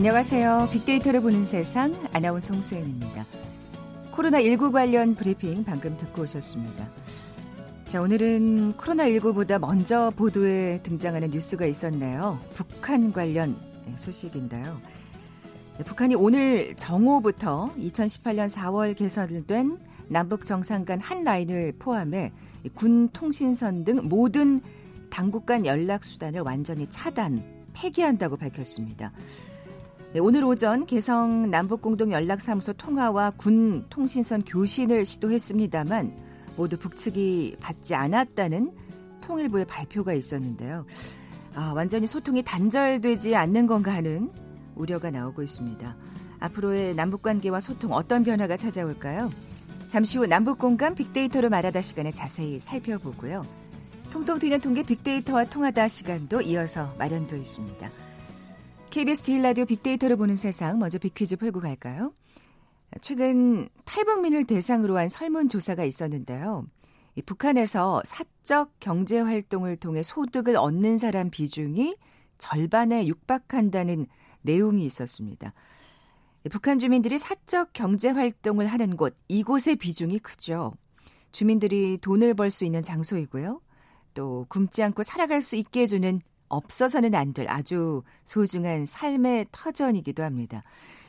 안녕하세요. 빅데이터를 보는 세상 아나운서 홍소연입니다. 코로나19 관련 브리핑 방금 듣고 오셨습니다. 자, 오늘은 코로나19보다 먼저 보도에 등장하는 뉴스가 있었네요. 북한 관련 소식인데요. 네, 북한이 오늘 정오부터 2018년 4월 개설된 남북 정상 간 한 라인을 포함해 군 통신선 등 모든 당국 간 연락 수단을 완전히 차단, 폐기한다고 밝혔습니다. 네, 오늘 오전 개성 남북공동연락사무소 통화와 군 통신선 교신을 시도했습니다만 모두 북측이 받지 않았다는 통일부의 발표가 있었는데요. 아, 완전히 소통이 단절되지 않는 건가 하는 우려가 나오고 있습니다. 앞으로의 남북 관계와 소통 어떤 변화가 찾아올까요? 잠시 후 남북 공감 빅데이터로 말하다 시간에 자세히 살펴보고요. 통통 튀는 통계 빅데이터와 통하다 시간도 이어서 마련되어 있습니다. KBS 제일 라디오 빅데이터를 보는 세상 먼저 빅퀴즈 풀고 갈까요? 최근 탈북민을 대상으로 한 설문조사가 있었는데요. 북한에서 사적 경제 활동을 통해 소득을 얻는 사람 비중이 절반에 육박한다는 내용이 있었습니다. 북한 주민들이 사적 경제 활동을 하는 곳, 이곳의 비중이 크죠. 주민들이 돈을 벌 수 있는 장소이고요. 또 굶지 않고 살아갈 수 있게 해주는 없어서는 안 될 아주 소중한 삶의 터전이기도 합니다.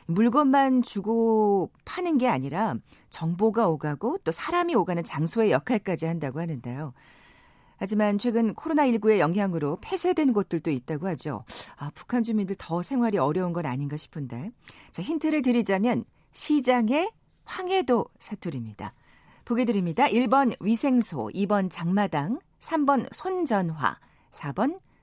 물건만 주고 파는 게 아니라 정보가 오가고 또 사람이 오가는 장소의 역할까지 한다고 하는데요. 하지만 최근 코로나19의 영향으로 폐쇄된 곳들도 있다고 하죠. 아, 북한 주민들 더 생활이 어려운 건 아닌가 싶은데. 자, 힌트를 드리자면 시장의 황해도 사투리입니다. 보기 드립니다. 1번 위생소, 2번 장마당, 3번 손전화, 4번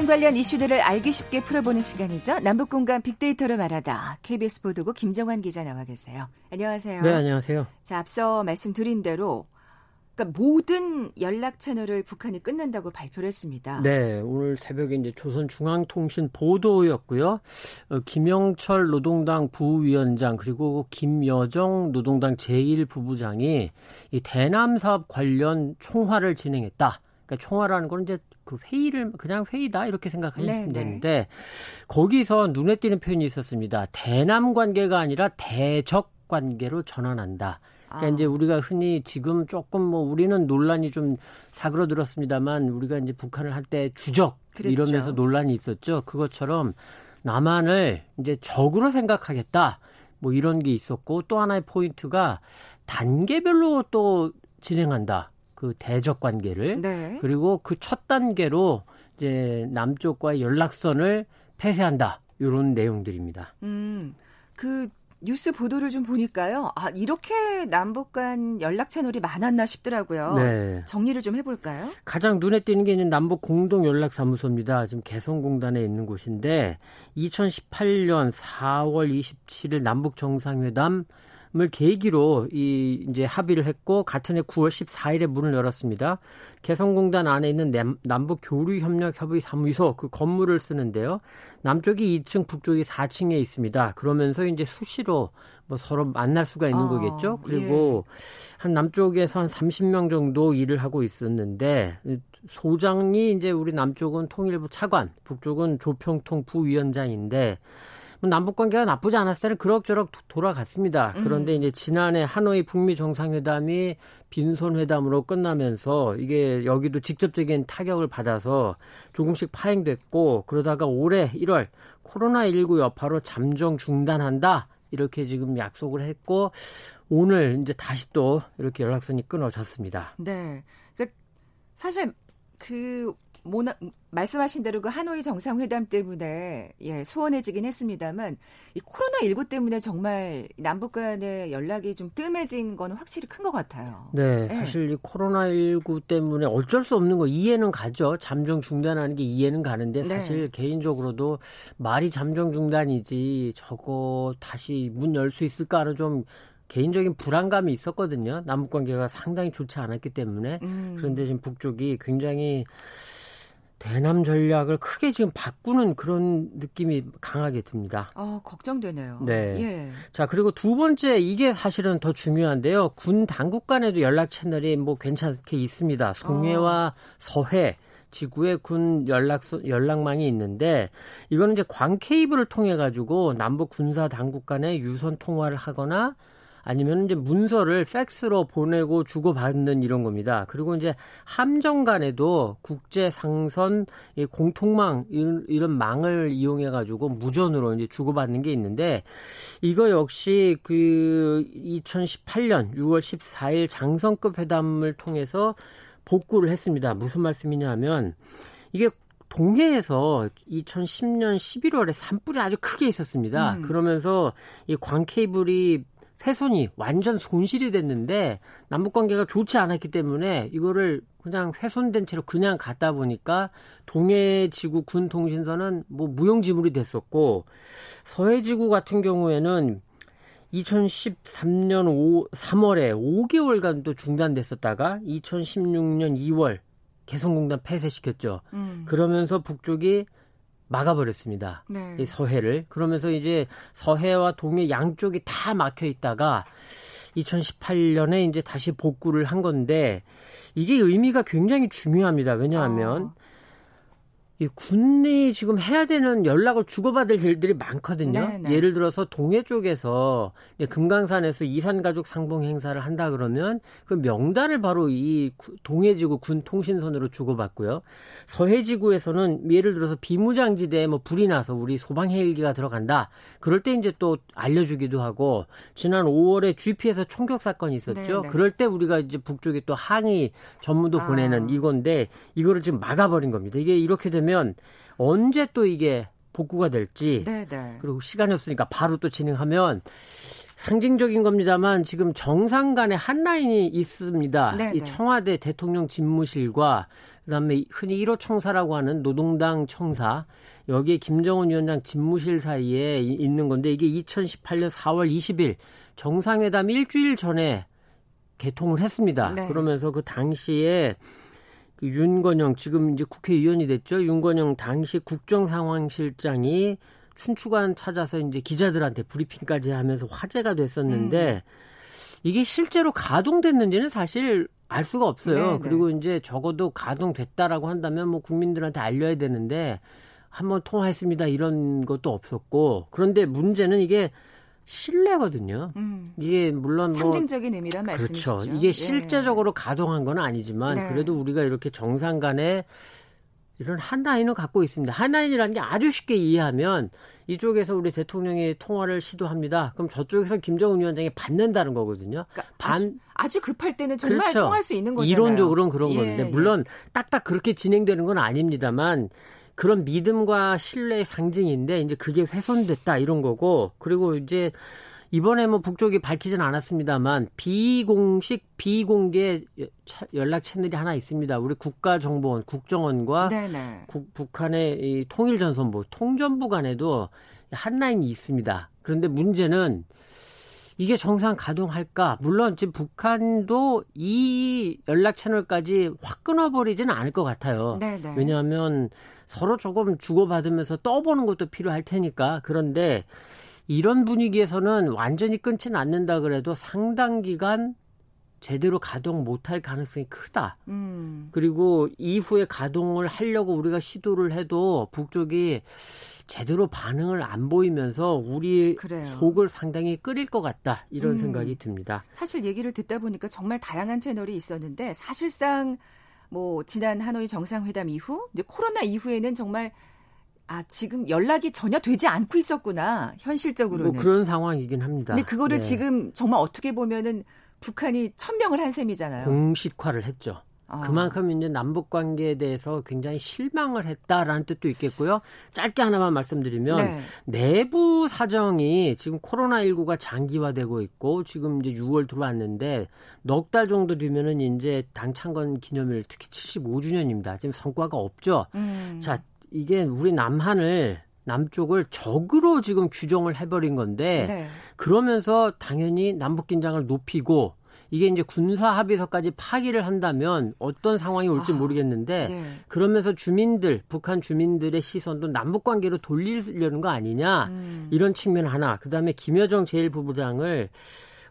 북한 관련 이슈들을 알기 쉽게 풀어보는 시간이죠. 남북 공간 빅데이터를 말하다. KBS 보도국 김정환 기자 나와 계세요. 안녕하세요. 네, 안녕하세요. 자, 앞서 말씀드린 대로 그러니까 모든 연락 채널을 북한이 끊는다고 발표를 했습니다. 네, 오늘 새벽에 이제 조선중앙통신 보도였고요. 어, 김영철 노동당 부위원장 그리고 김여정 노동당 제1부부장이 이 대남 사업 관련 총화를 진행했다. 그러니까 총화라는 건 이제 그 회의를 그냥 회의다 이렇게 생각하시면 네, 네. 되는데 거기서 눈에 띄는 표현이 있었습니다. 대남 관계가 아니라 대적 관계로 전환한다. 그러니까 아. 이제 우리가 흔히 지금 조금 뭐 우리는 논란이 좀 사그러들었습니다만 우리가 이제 북한을 할때 주적 그랬죠. 이러면서 논란이 있었죠. 그것처럼 남한을 이제 적으로 생각하겠다. 뭐 이런 게 있었고 또 하나의 포인트가 단계별로 또 진행한다. 그 대적 관계를 네. 그리고 그 첫 단계로 이제 남쪽과의 연락선을 폐쇄한다. 이런 내용들입니다. 음. 그 뉴스 보도를 좀 보니까요. 아, 이렇게 남북 간 연락 채널이 많았나 싶더라고요. 네. 정리를 좀 해볼까요? 가장 눈에 띄는 게 있는 남북 공동 연락 사무소입니다. 지금 개성공단에 있는 곳인데 2018년 4월 27일 남북 정상회담 을 계기로 이 이제 합의를 했고 같은 해 9월 14일에 문을 열었습니다. 개성공단 안에 있는 남북 교류 협력 협의 사무소 그 건물을 쓰는데요. 남쪽이 2층, 북쪽이 4층에 있습니다. 그러면서 이제 수시로 뭐 서로 만날 수가 있는 아, 거겠죠. 그리고 예. 한 남쪽에서 한 30명 정도 일을 하고 있었는데 소장이 이제 우리 남쪽은 통일부 차관, 북쪽은 조평통 부위원장인데 뭐 남북 관계가 나쁘지 않았을 때는 그럭저럭 돌아갔습니다. 음. 그런데 이제 지난해 하노이 북미 정상회담이 빈손 회담으로 끝나면서 이게 여기도 직접적인 타격을 받아서 조금씩 파행됐고 그러다가 올해 1월 코로나19 여파로 잠정 중단한다. 이렇게 지금 약속을 했고 오늘 이제 다시 또 이렇게 연락선이 끊어졌습니다. 네. 그러니까 사실 그 모나, 말씀하신 대로 그 하노이 정상회담 때문에 예, 소원해지긴 했습니다만 이 코로나 19 때문에 정말 남북 간의 연락이 좀 뜸해진 건 확실히 큰 것 같아요. 네, 네, 사실 이 코로나 19 때문에 어쩔 수 없는 거 이해는 가죠. 잠정 중단하는 게 이해는 가는데 네. 사실 네. 개인적으로도 말이 잠정 중단이지 저거 다시 문 열 수 있을까는 좀 개인적인 불안감이 있었거든요. 남북 관계가 상당히 좋지 않았기 때문에. 음. 그런데 지금 북쪽이 굉장히 대남 전략을 크게 지금 바꾸는 그런 느낌이 강하게 듭니다. 아, 걱정되네요. 네. 예. 자, 그리고 두 번째 이게 사실은 더 중요한데요. 군 당국 간에도 연락 채널이 뭐 괜찮게 있습니다. 송해와 어. 서해 지구의 군 연락 연락망이 있는데 이거는 이제 광 케이블을 통해 가지고 남북 군사 당국 간의 유선 통화를 하거나 아니면 이제 문서를 팩스로 보내고 주고받는 이런 겁니다. 그리고 이제 함정 간에도 국제 상선 공통망 이런 망을 이용해 가지고 무전으로 이제 주고받는 게 있는데 이거 역시 그 2018년 6월 14일 장성급 회담을 통해서 복구를 했습니다. 무슨 말씀이냐면 이게 동해에서 2010년 11월에 산불이 아주 크게 있었습니다. 음. 그러면서 이 광 케이블이 훼손이 완전 손실이 됐는데 남북 관계가 좋지 않았기 때문에 이거를 그냥 훼손된 채로 그냥 갔다 보니까 동해 지구 군 통신선은 뭐 무용지물이 됐었고 서해 지구 같은 경우에는 2013년 5, 3월에 5개월간 또 중단됐었다가 2016년 2월 개성공단 폐쇄시켰죠. 음. 그러면서 북쪽이 막아버렸습니다. 네. 이 서해를. 그러면서 이제 서해와 동해 양쪽이 다 막혀 있다가 2018년에 이제 다시 복구를 한 건데 이게 의미가 굉장히 중요합니다. 왜냐하면 어. 이 군이 지금 해야 되는 연락을 주고받을 일들이 많거든요. 네네. 네. 예를 들어서 동해 쪽에서 금강산에서 이산 가족 상봉 행사를 한다 그러면 그 명단을 바로 이 동해 지구 군 통신선으로 주고받고요. 서해 지구에서는 예를 들어서 비무장지대에 뭐 불이 나서 우리 소방 헬기가 들어간다. 그럴 때 이제 또 알려주기도 하고 지난 5월에 GP에서 총격 사건이 있었죠. 네네. 네. 그럴 때 우리가 이제 북쪽에 또 항의 전문도 아. 보내는 이건데 이거를 지금 막아버린 겁니다. 이게 이렇게 되면 되면 언제 또 이게 복구가 될지 네네. 네. 그리고 시간이 없으니까 바로 또 진행하면 상징적인 겁니다만 지금 정상 간의 한 라인이 있습니다. 네네. 이 네. 청와대 대통령 집무실과 그다음에 흔히 1호 청사라고 하는 노동당 청사 여기에 김정은 위원장 집무실 사이에 있는 건데 이게 2018년 4월 20일 정상회담 일주일 전에 개통을 했습니다. 네. 그러면서 그 당시에 그 윤건영 지금 이제 국회의원이 됐죠. 윤건영 당시 국정상황실장이 춘추관 찾아서 이제 기자들한테 브리핑까지 하면서 화제가 됐었는데 음. 이게 실제로 가동됐는지는 사실 알 수가 없어요. 네네. 네. 그리고 이제 적어도 가동됐다라고 한다면 뭐 국민들한테 알려야 되는데 한번 통화했습니다 이런 것도 없었고 그런데 문제는 이게 신뢰거든요. 음. 이게 물론 뭐 상징적인 의미란. 말씀이시죠. 그렇죠. 이게 예. 실제적으로 예. 가동한 건 아니지만 네. 그래도 우리가 이렇게 정상 간에 이런 한 라인을 갖고 있습니다. 한 라인이라는 게 아주 쉽게 이해하면 이쪽에서 우리 대통령이 통화를 시도합니다. 그럼 저쪽에서 김정은 위원장이 받는다는 거거든요. 그러니까 반 아주, 아주, 급할 때는 정말 그렇죠. 통할 수 있는 거잖아요. 이론적으로는 그런 예, 건데 물론 딱딱 그렇게 진행되는 건 아닙니다만 그런 믿음과 신뢰의 상징인데 이제 그게 훼손됐다 이런 거고 그리고 이제 이번에 뭐 북쪽이 밝히진 않았습니다만 비공식 비공개 연락 채널이 하나 있습니다. 우리 국가정보원 국정원과 국, 북한의 이 통일전선부 통전부 간에도 한 라인이 있습니다. 그런데 문제는 이게 정상 가동할까? 물론 지금 북한도 이 연락 채널까지 확 끊어버리지는 않을 것 같아요. 네네. 왜냐하면 서로 조금 주고받으면서 떠보는 것도 필요할 테니까. 그런데 이런 분위기에서는 완전히 끊지는 않는다 그래도 상당 기간 제대로 가동 못할 가능성이 크다. 음. 그리고 이후에 가동을 하려고 우리가 시도를 해도 북쪽이 제대로 반응을 안 보이면서 우리 그래요. 속을 상당히 끓일 것 같다 이런 음. 생각이 듭니다. 사실 얘기를 듣다 보니까 정말 다양한 채널이 있었는데 사실상 뭐 지난 하노이 정상회담 이후 코로나 이후에는 정말 아 지금 연락이 전혀 되지 않고 있었구나 현실적으로는 뭐 그런 상황이긴 합니다. 근데 그거를 네. 지금 정말 어떻게 보면은 북한이 천명을 한 셈이잖아요. 공식화를 했죠. 아. 그만큼 이제 남북 관계에 대해서 굉장히 실망을 했다라는 뜻도 있겠고요. 짧게 하나만 말씀드리면 네. 내부 사정이 지금 코로나19가 장기화되고 있고 지금 이제 6월 들어왔는데 넉 달 정도 뒤면은 이제 당 창건 기념일 특히 75주년입니다. 지금 성과가 없죠. 음. 자, 이게 우리 남한을 남쪽을 적으로 지금 규정을 해버린 건데 네. 그러면서 당연히 남북 긴장을 높이고 이게 이제 군사 합의서까지 파기를 한다면 어떤 상황이 올지 아, 모르겠는데 네. 그러면서 주민들 북한 주민들의 시선도 남북 관계로 돌리려는 거 아니냐 음. 이런 측면 하나 그다음에 김여정 제1부부장을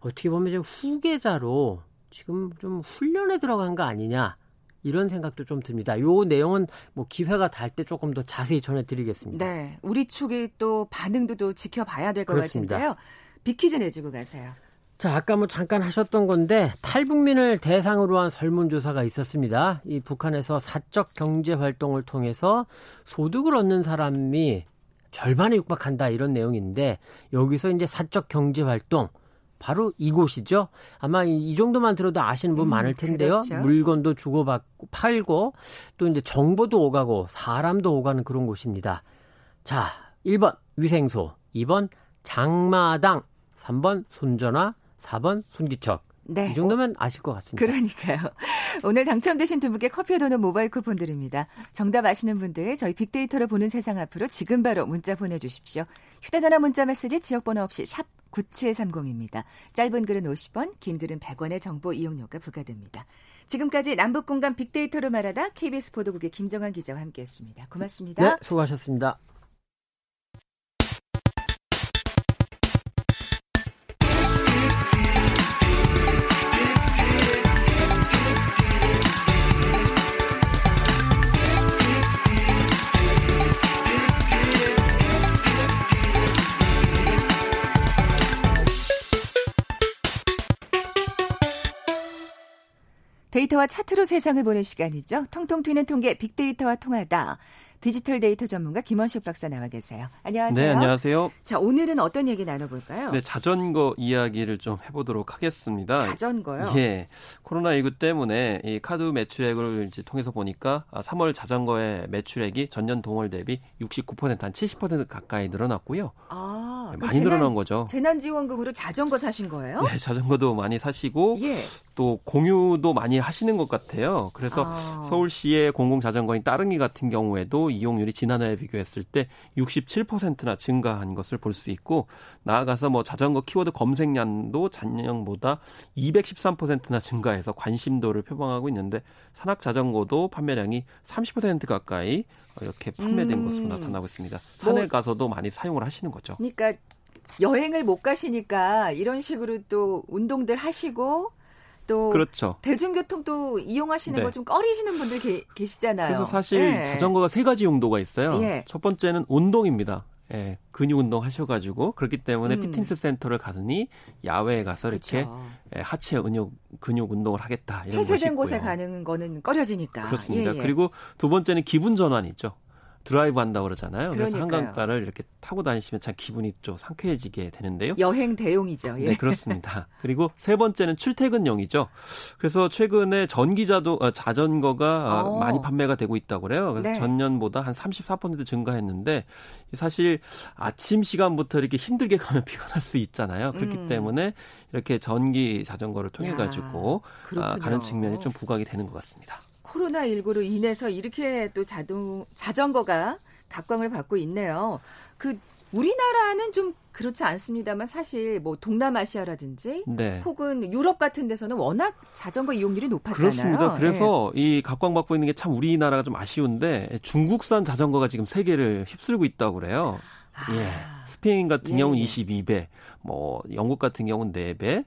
어떻게 보면 좀 후계자로 지금 좀 훈련에 들어간 거 아니냐 이런 생각도 좀 듭니다. 요 내용은 뭐 기회가 닿을 때 조금 더 자세히 전해드리겠습니다. 네, 우리 측의 또 반응도 또 지켜봐야 될 것 같은데요. 비퀴즈 내주고 가세요. 자, 아까 뭐 잠깐 하셨던 건데 탈북민을 대상으로 한 설문조사가 있었습니다. 이 북한에서 사적 경제 활동을 통해서 소득을 얻는 사람이 절반에 육박한다 이런 내용인데 여기서 이제 사적 경제 활동 바로 이곳이죠. 아마 이 정도만 들어도 아시는 분 음, 많을 텐데요. 그렇죠. 물건도 주고받고 팔고 또 이제 정보도 오가고 사람도 오가는 그런 곳입니다. 자, 1번 위생소, 2번 장마당, 3번 손전화, 4번 손기척. 네. 이 정도면 아실 것 같습니다. 그러니까요. 오늘 당첨되신 두 분께 커피 도는 모바일 쿠폰 드립니다. 정답 아시는 분들 저희 빅데이터를 보는 세상 앞으로 지금 바로 문자 보내주십시오. 휴대전화 문자 메시지 지역번호 없이 샵 9730입니다. 짧은 글은 50원, 긴 글은 100원의 정보 이용료가 부과됩니다. 지금까지 남북공간 빅데이터로 말하다 KBS 보도국의 김정환 기자와 함께했습니다. 고맙습니다. 네, 수고하셨습니다. 데이터와 차트로 세상을 보는 시간이죠. 통통 튀는 통계 빅데이터와 통하다. 디지털 데이터 전문가 김원식 박사 나와 계세요. 안녕하세요. 네, 안녕하세요. 자, 오늘은 어떤 얘기 나눠볼까요? 네, 자전거 이야기를 좀 해보도록 하겠습니다. 자전거요? 예. 코로나19 때문에 이 카드 매출액을 이제 통해서 보니까 3월 아, 자전거의 매출액이 전년 동월 대비 69%한 70% 가까이 늘어났고요. 아, 네, 많이 재난, 늘어난 거죠. 재난지원금으로 자전거 사신 거예요? 네, 자전거도 많이 사시고 예. 또 공유도 많이 하시는 것 같아요. 그래서 아. 서울시의 공공자전거인 따릉이 같은 경우에도 이용률이 지난해에 비교했을 때 67%나 증가한 것을 볼 수 있고 나아가서 뭐 자전거 키워드 검색량도 작년보다 213%나 증가해서 관심도를 표방하고 있는데 산악 자전거도 판매량이 30% 가까이 이렇게 판매된 음. 것으로 나타나고 있습니다. 산에 뭐, 가서도 많이 사용을 하시는 거죠. 그러니까 여행을 못 가시니까 이런 식으로 또 운동들 하시고 또 그렇죠. 대중교통도 이용하시는 네. 거좀 꺼리시는 분들 계, 계시잖아요. 그래서 사실 네. 자전거가 세 가지 용도가 있어요. 예. 첫 번째는 운동입니다. 예, 근육 운동 하셔가지고 그렇기 때문에 음. 피트니스 센터를 가느니 야외에 가서 이렇게 예, 하체 근육 근육 운동을 하겠다 이런 폐쇄된 곳에 가는 거는 꺼려지니까 그렇습니다. 예, 예. 그리고 두 번째는 기분 전환이죠. 드라이브 한다고 그러잖아요. 그러니까요. 그래서 한강가를 이렇게 타고 다니시면 참 기분이 좀 상쾌해지게 되는데요. 여행 대용이죠. 예. 네, 그렇습니다. 그리고 세 번째는 출퇴근용이죠. 그래서 최근에 전기자도 어, 자전거가 오. 어, 많이 판매가 되고 있다고 그래요. 그래서 네. 전년보다 한 34% 증가했는데 사실 아침 시간부터 이렇게 힘들게 가면 피곤할 수 있잖아요. 그렇기 음. 때문에 이렇게 전기 자전거를 통해 가지고 아, 가는 측면이 좀 부각이 되는 것 같습니다. 코로나19로 인해서 이렇게 또 자동, 자전거가 각광을 받고 있네요. 그, 우리나라는 좀 그렇지 않습니다만 사실 뭐 동남아시아라든지 네. 혹은 유럽 같은 데서는 워낙 자전거 이용률이 높았잖아요. 그렇습니다. 그래서 네. 이 각광받고 있는 게 참 우리나라가 좀 아쉬운데 중국산 자전거가 지금 세계를 휩쓸고 있다고 그래요. 아. 예. 스페인 같은 예. 경우는 22배, 뭐 영국 같은 경우는 4배,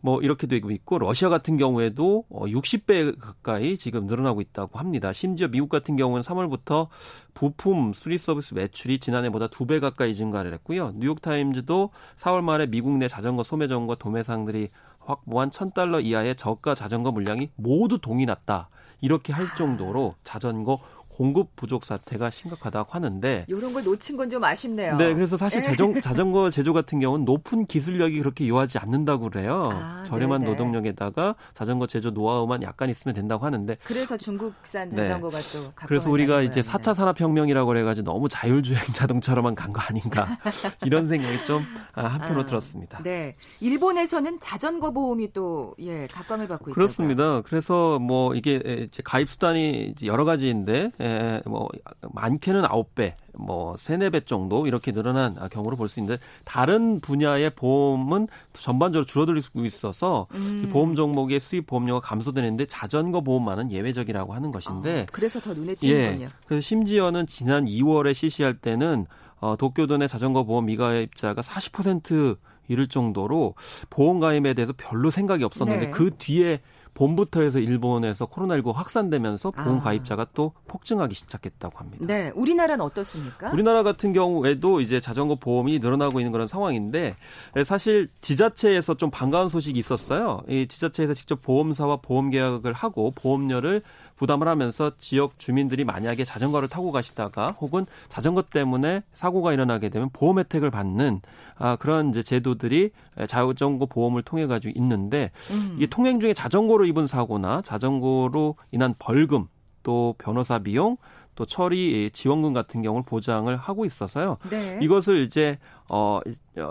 뭐 이렇게 되고 있고 러시아 같은 경우에도 60배 어, 가까이 지금 늘어나고 있다고 합니다. 심지어 미국 같은 경우는 3월부터 부품 수리 서비스 매출이 지난해보다 2배 가까이 증가를 했고요. 뉴욕 타임즈도 4월 말에 미국 내 자전거 소매 점과 도매상들이 확보한 1000달러 이하의 저가 자전거 물량이 모두 동이 났다. 이렇게 할 정도로 자전거 공급 부족 사태가 심각하다고 하는데 이런 걸 놓친 건 좀 아쉽네요. 네, 그래서 사실 자전, 자전거 제조 같은 경우는 높은 기술력이 그렇게 요하지 않는다고 그래요. 아, 저렴한 네네. 노동력에다가 자전거 제조 노하우만 약간 있으면 된다고 하는데 그래서 중국산 네. 자전거가 네. 또 그래서 우리가 이제 4차 산업혁명이라고 해가지고 너무 자율주행 자동차로만 간 거 아닌가 이런 생각이 좀 아, 한편으로 아, 들었습니다. 네, 일본에서는 자전거 보험이 또 예, 각광을 받고 있다. 그렇습니다. 그래서 뭐 이게 이제 가입 수단이 여러 가지인데 에, 뭐 많게는 9배, 뭐 세네 배 정도 이렇게 늘어난 경우로 볼 수 있는데 다른 분야의 보험은 전반적으로 줄어들고 있어서 음. 보험 종목의 수입 보험료가 감소되는데 자전거 보험만은 예외적이라고 하는 것인데 어, 그래서 더 눈에 띄는군요. 예, 그래서 심지어는 지난 2월에 실시할 때는 어, 도쿄도 내 자전거 보험 미가입자가 40% 이를 정도로 보험 가입에 대해서 별로 생각이 없었는데 네. 그 뒤에 봄부터 해서 일본에서 코로나19 확산되면서 보험 아. 가입자가 또 폭증하기 시작했다고 합니다. 네, 우리나라는 어떻습니까? 우리나라 같은 경우에도 이제 자전거 보험이 늘어나고 있는 그런 상황인데 사실 지자체에서 좀 반가운 소식이 있었어요. 이 지자체에서 직접 보험사와 보험 계약을 하고 보험료를 부담을 하면서 지역 주민들이 만약에 자전거를 타고 가시다가 혹은 자전거 때문에 사고가 일어나게 되면 보험 혜택을 받는 아, 그런 이제 제도들이 자전거 보험을 통해 가지고 있는데 음. 이게 통행 중에 자전거로 입은 사고나 자전거로 인한 벌금 또 변호사 비용 또 처리 지원금 같은 경우를 보장을 하고 있어서요. 네. 이것을 이제 어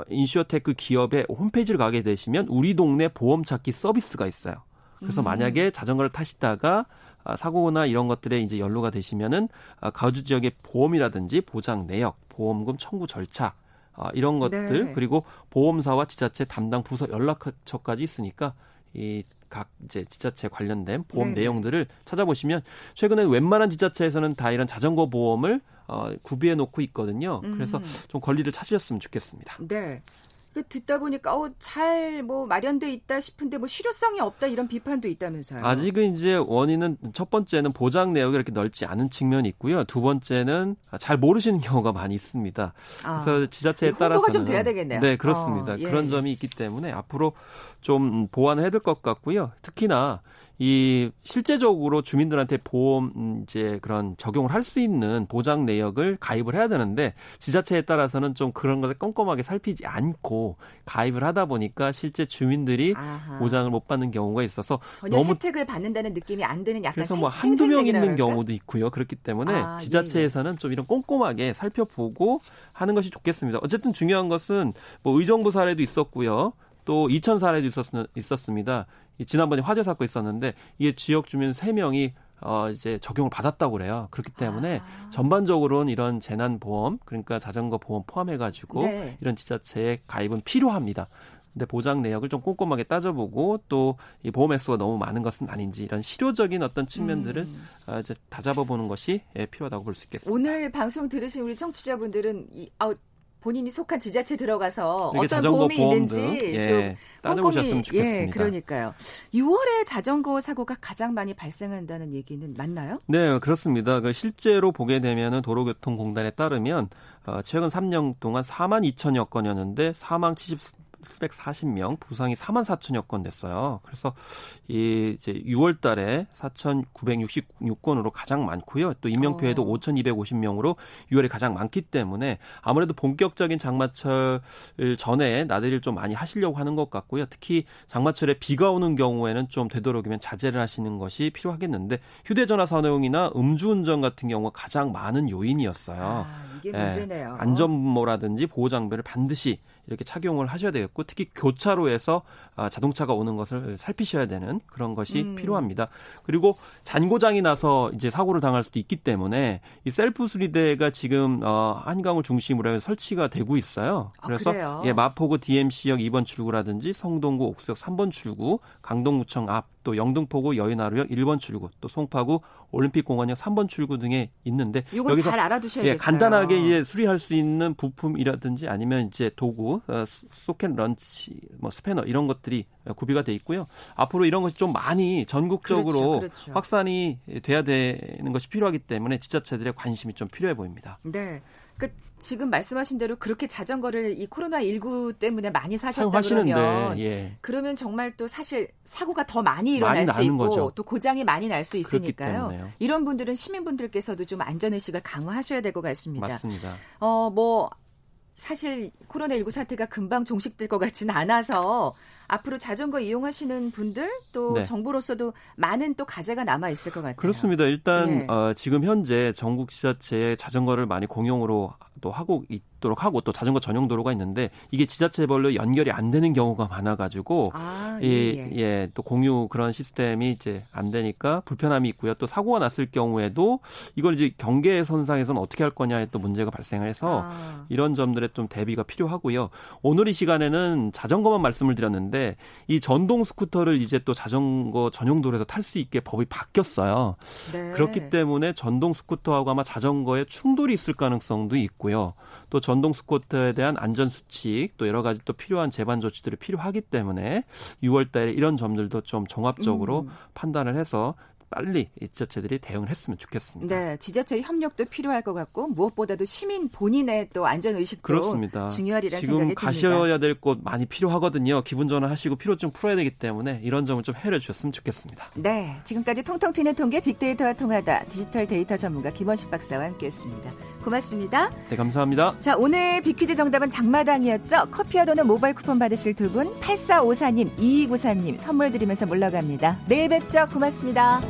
InsurTech 기업의 홈페이지를 가게 되시면 우리 동네 보험 찾기 서비스가 있어요. 그래서 음. 만약에 자전거를 타시다가 아, 사고나 이런 것들에 이제 연루가 되시면은 아, 거주 지역의 보험이라든지 보장 내역, 보험금 청구 절차 아, 이런 것들 네. 그리고 보험사와 지자체 담당 부서 연락처까지 있으니까 이 각 이제 지자체 관련된 보험 네. 내용들을 찾아보시면 최근에 웬만한 지자체에서는 다 이런 자전거 보험을 어, 구비해 놓고 있거든요. 그래서 음. 좀 권리를 찾으셨으면 좋겠습니다. 네. 그 듣다 보니까 어, 잘 뭐 마련돼 있다 싶은데 뭐 실효성이 없다 이런 비판도 있다면서요. 아직은 이제 원인은 첫 번째는 보장 내역이 이렇게 넓지 않은 측면이 있고요. 두 번째는 잘 모르시는 경우가 많이 있습니다. 아, 그래서 지자체에 따라서는 좀 돼야 되겠네요. 네, 그렇습니다. 어, 예. 그런 점이 있기 때문에 앞으로 좀 보완해야 될 것 같고요. 특히나 이 실제적으로 주민들한테 보험 음, 이제 그런 적용을 할 수 있는 보장 내역을 가입을 해야 되는데 지자체에 따라서는 좀 그런 것을 꼼꼼하게 살피지 않고 가입을 하다 보니까 실제 주민들이 아하. 보장을 못 받는 경우가 있어서 너무 혜택을 받는다는 느낌이 안 드는 약간 그래서 뭐 한두 명 있는 그럴까? 경우도 있고요. 그렇기 때문에 아, 지자체에서는 예, 예. 좀 이런 꼼꼼하게 살펴보고 하는 것이 좋겠습니다. 어쨌든 중요한 것은 뭐 의정부 사례도 있었고요. 또 이천 사례도 있었, 있었습니다. 지난번에 화재 사고 있었는데 이게 지역 주민 3명이 어 이제 적용을 받았다고 그래요. 그렇기 때문에 아. 전반적으로는 이런 재난 보험 그러니까 자전거 보험 포함해 가지고 네. 이런 지자체에 가입은 필요합니다. 근데 보장 내역을 좀 꼼꼼하게 따져보고 또 이 보험 횟수가 너무 많은 것은 아닌지 이런 실효적인 어떤 측면들을 음. 어, 이제 다잡아보는 것이 예, 필요하다고 볼 수 있겠습니다. 오늘 방송 들으신 우리 청취자분들은 이, 아, 본인이 속한 지자체 들어가서 어떤 보험이 있는지 예, 좀 따져보셨으면 좋겠습니다. 예, 그러니까요. 6월에 자전거 사고가 가장 많이 발생한다는 얘기는 맞나요? 네, 그렇습니다. 그 실제로 보게 되면은 도로교통공단에 따르면 어, 최근 3년 동안 4만 2천여 건이었는데 사망 70 740명, 부상이 4만 4천여 건 됐어요. 그래서 이 이제 6월 달에 4,966건으로 가장 많고요. 또 인명 피해도 어. 5,250명으로 6월에 가장 많기 때문에 아무래도 본격적인 장마철 전에 나들이를 좀 많이 하시려고 하는 것 같고요. 특히 장마철에 비가 오는 경우에는 좀 되도록이면 자제를 하시는 것이 필요하겠는데 휴대전화 사용이나 음주운전 같은 경우가 가장 많은 요인이었어요. 아, 이게 문제네요. 예, 안전모라든지 보호 장비를 반드시 이렇게 착용을 하셔야 되겠고 특히 교차로에서 아, 자동차가 오는 것을 살피셔야 되는 그런 것이 음. 필요합니다. 그리고 잔고장이 나서 이제 사고를 당할 수도 있기 때문에 이 셀프 수리대가 지금 어, 한강을 중심으로 해서 설치가 되고 있어요. 아, 그래서 아, 예, 마포구 DMC역 2번 출구라든지 성동구 옥수역 3번 출구, 강동구청 앞 또 영등포구 여의나루역 1번 출구, 또 송파구 올림픽공원역 3번 출구 등에 있는데 여기서 잘 알아두셔야겠어요. 예, 간단하게 이제 수리할 수 있는 부품이라든지 아니면 이제 도구, 어, 소켓 런치, 뭐 스패너 이런 것들이 구비가 돼 있고요. 앞으로 이런 것이 좀 많이 전국적으로 그렇죠, 그렇죠. 확산이 돼야 되는 것이 필요하기 때문에 지자체들의 관심이 좀 필요해 보입니다. 네. 그 지금 말씀하신 대로 그렇게 자전거를 이 코로나 19 때문에 많이 사셨다 그러면 예. 그러면 정말 또 사실 사고가 더 많이 일어날 많이 수 있고 거죠. 또 고장이 많이 날 수 있으니까요. 이런 분들은 시민분들께서도 좀 안전 의식을 강화하셔야 될 것 같습니다. 맞습니다. 어뭐 사실 코로나 19 사태가 금방 종식될 것 같지는 않아서 앞으로 자전거 이용하시는 분들 또 네. 정부로서도 많은 또 과제가 남아 있을 것 같아요. 그렇습니다. 일단 네. 어, 지금 현재 전국 지자체에 자전거를 많이 공용으로 또 하고 있도록 하고 또 자전거 전용 도로가 있는데 이게 지자체별로 연결이 안 되는 경우가 많아가지고 아, 예, 예. 예, 또 공유 그런 시스템이 이제 안 되니까 불편함이 있고요. 또 사고가 났을 경우에도 이걸 이제 경계 선상에서는 어떻게 할 거냐에 또 문제가 발생을 해서 아. 이런 점들에 좀 대비가 필요하고요. 오늘 이 시간에는 자전거만 말씀을 드렸는데 이 전동 스쿠터를 이제 또 자전거 전용 도로에서 탈 수 있게 법이 바뀌었어요. 네. 그렇기 때문에 전동 스쿠터하고 아마 자전거에 충돌이 있을 가능성도 있고 요. 또 전동 스쿠터에 대한 안전 수칙 또 여러 가지 또 필요한 재반 조치들이 필요하기 때문에 6월 달에 이런 점들도 좀 종합적으로 음. 판단을 해서 빨리 지자체들이 대응을 했으면 좋겠습니다. 네, 지자체 협력도 필요할 것 같고 무엇보다도 시민 본인의 또 안전 의식도 그렇습니다. 중요하리라 생각이 듭니다. 지금 가셔야 될 곳 많이 필요하거든요. 기분 전환하시고 피로증 풀어야 되기 때문에 이런 점을 좀 해결해 주셨으면 좋겠습니다. 네, 지금까지 통통 튀는 통계 빅데이터와 통하다 디지털 데이터 전문가 김원식 박사와 함께했습니다. 고맙습니다. 네, 감사합니다. 자, 오늘 빅퀴즈 정답은 장마당이었죠. 커피와 도는 모바일 쿠폰 받으실 두 분, 8454님, 2294님 선물 드리면서 물러갑니다. 내일 뵙죠. 고맙습니다.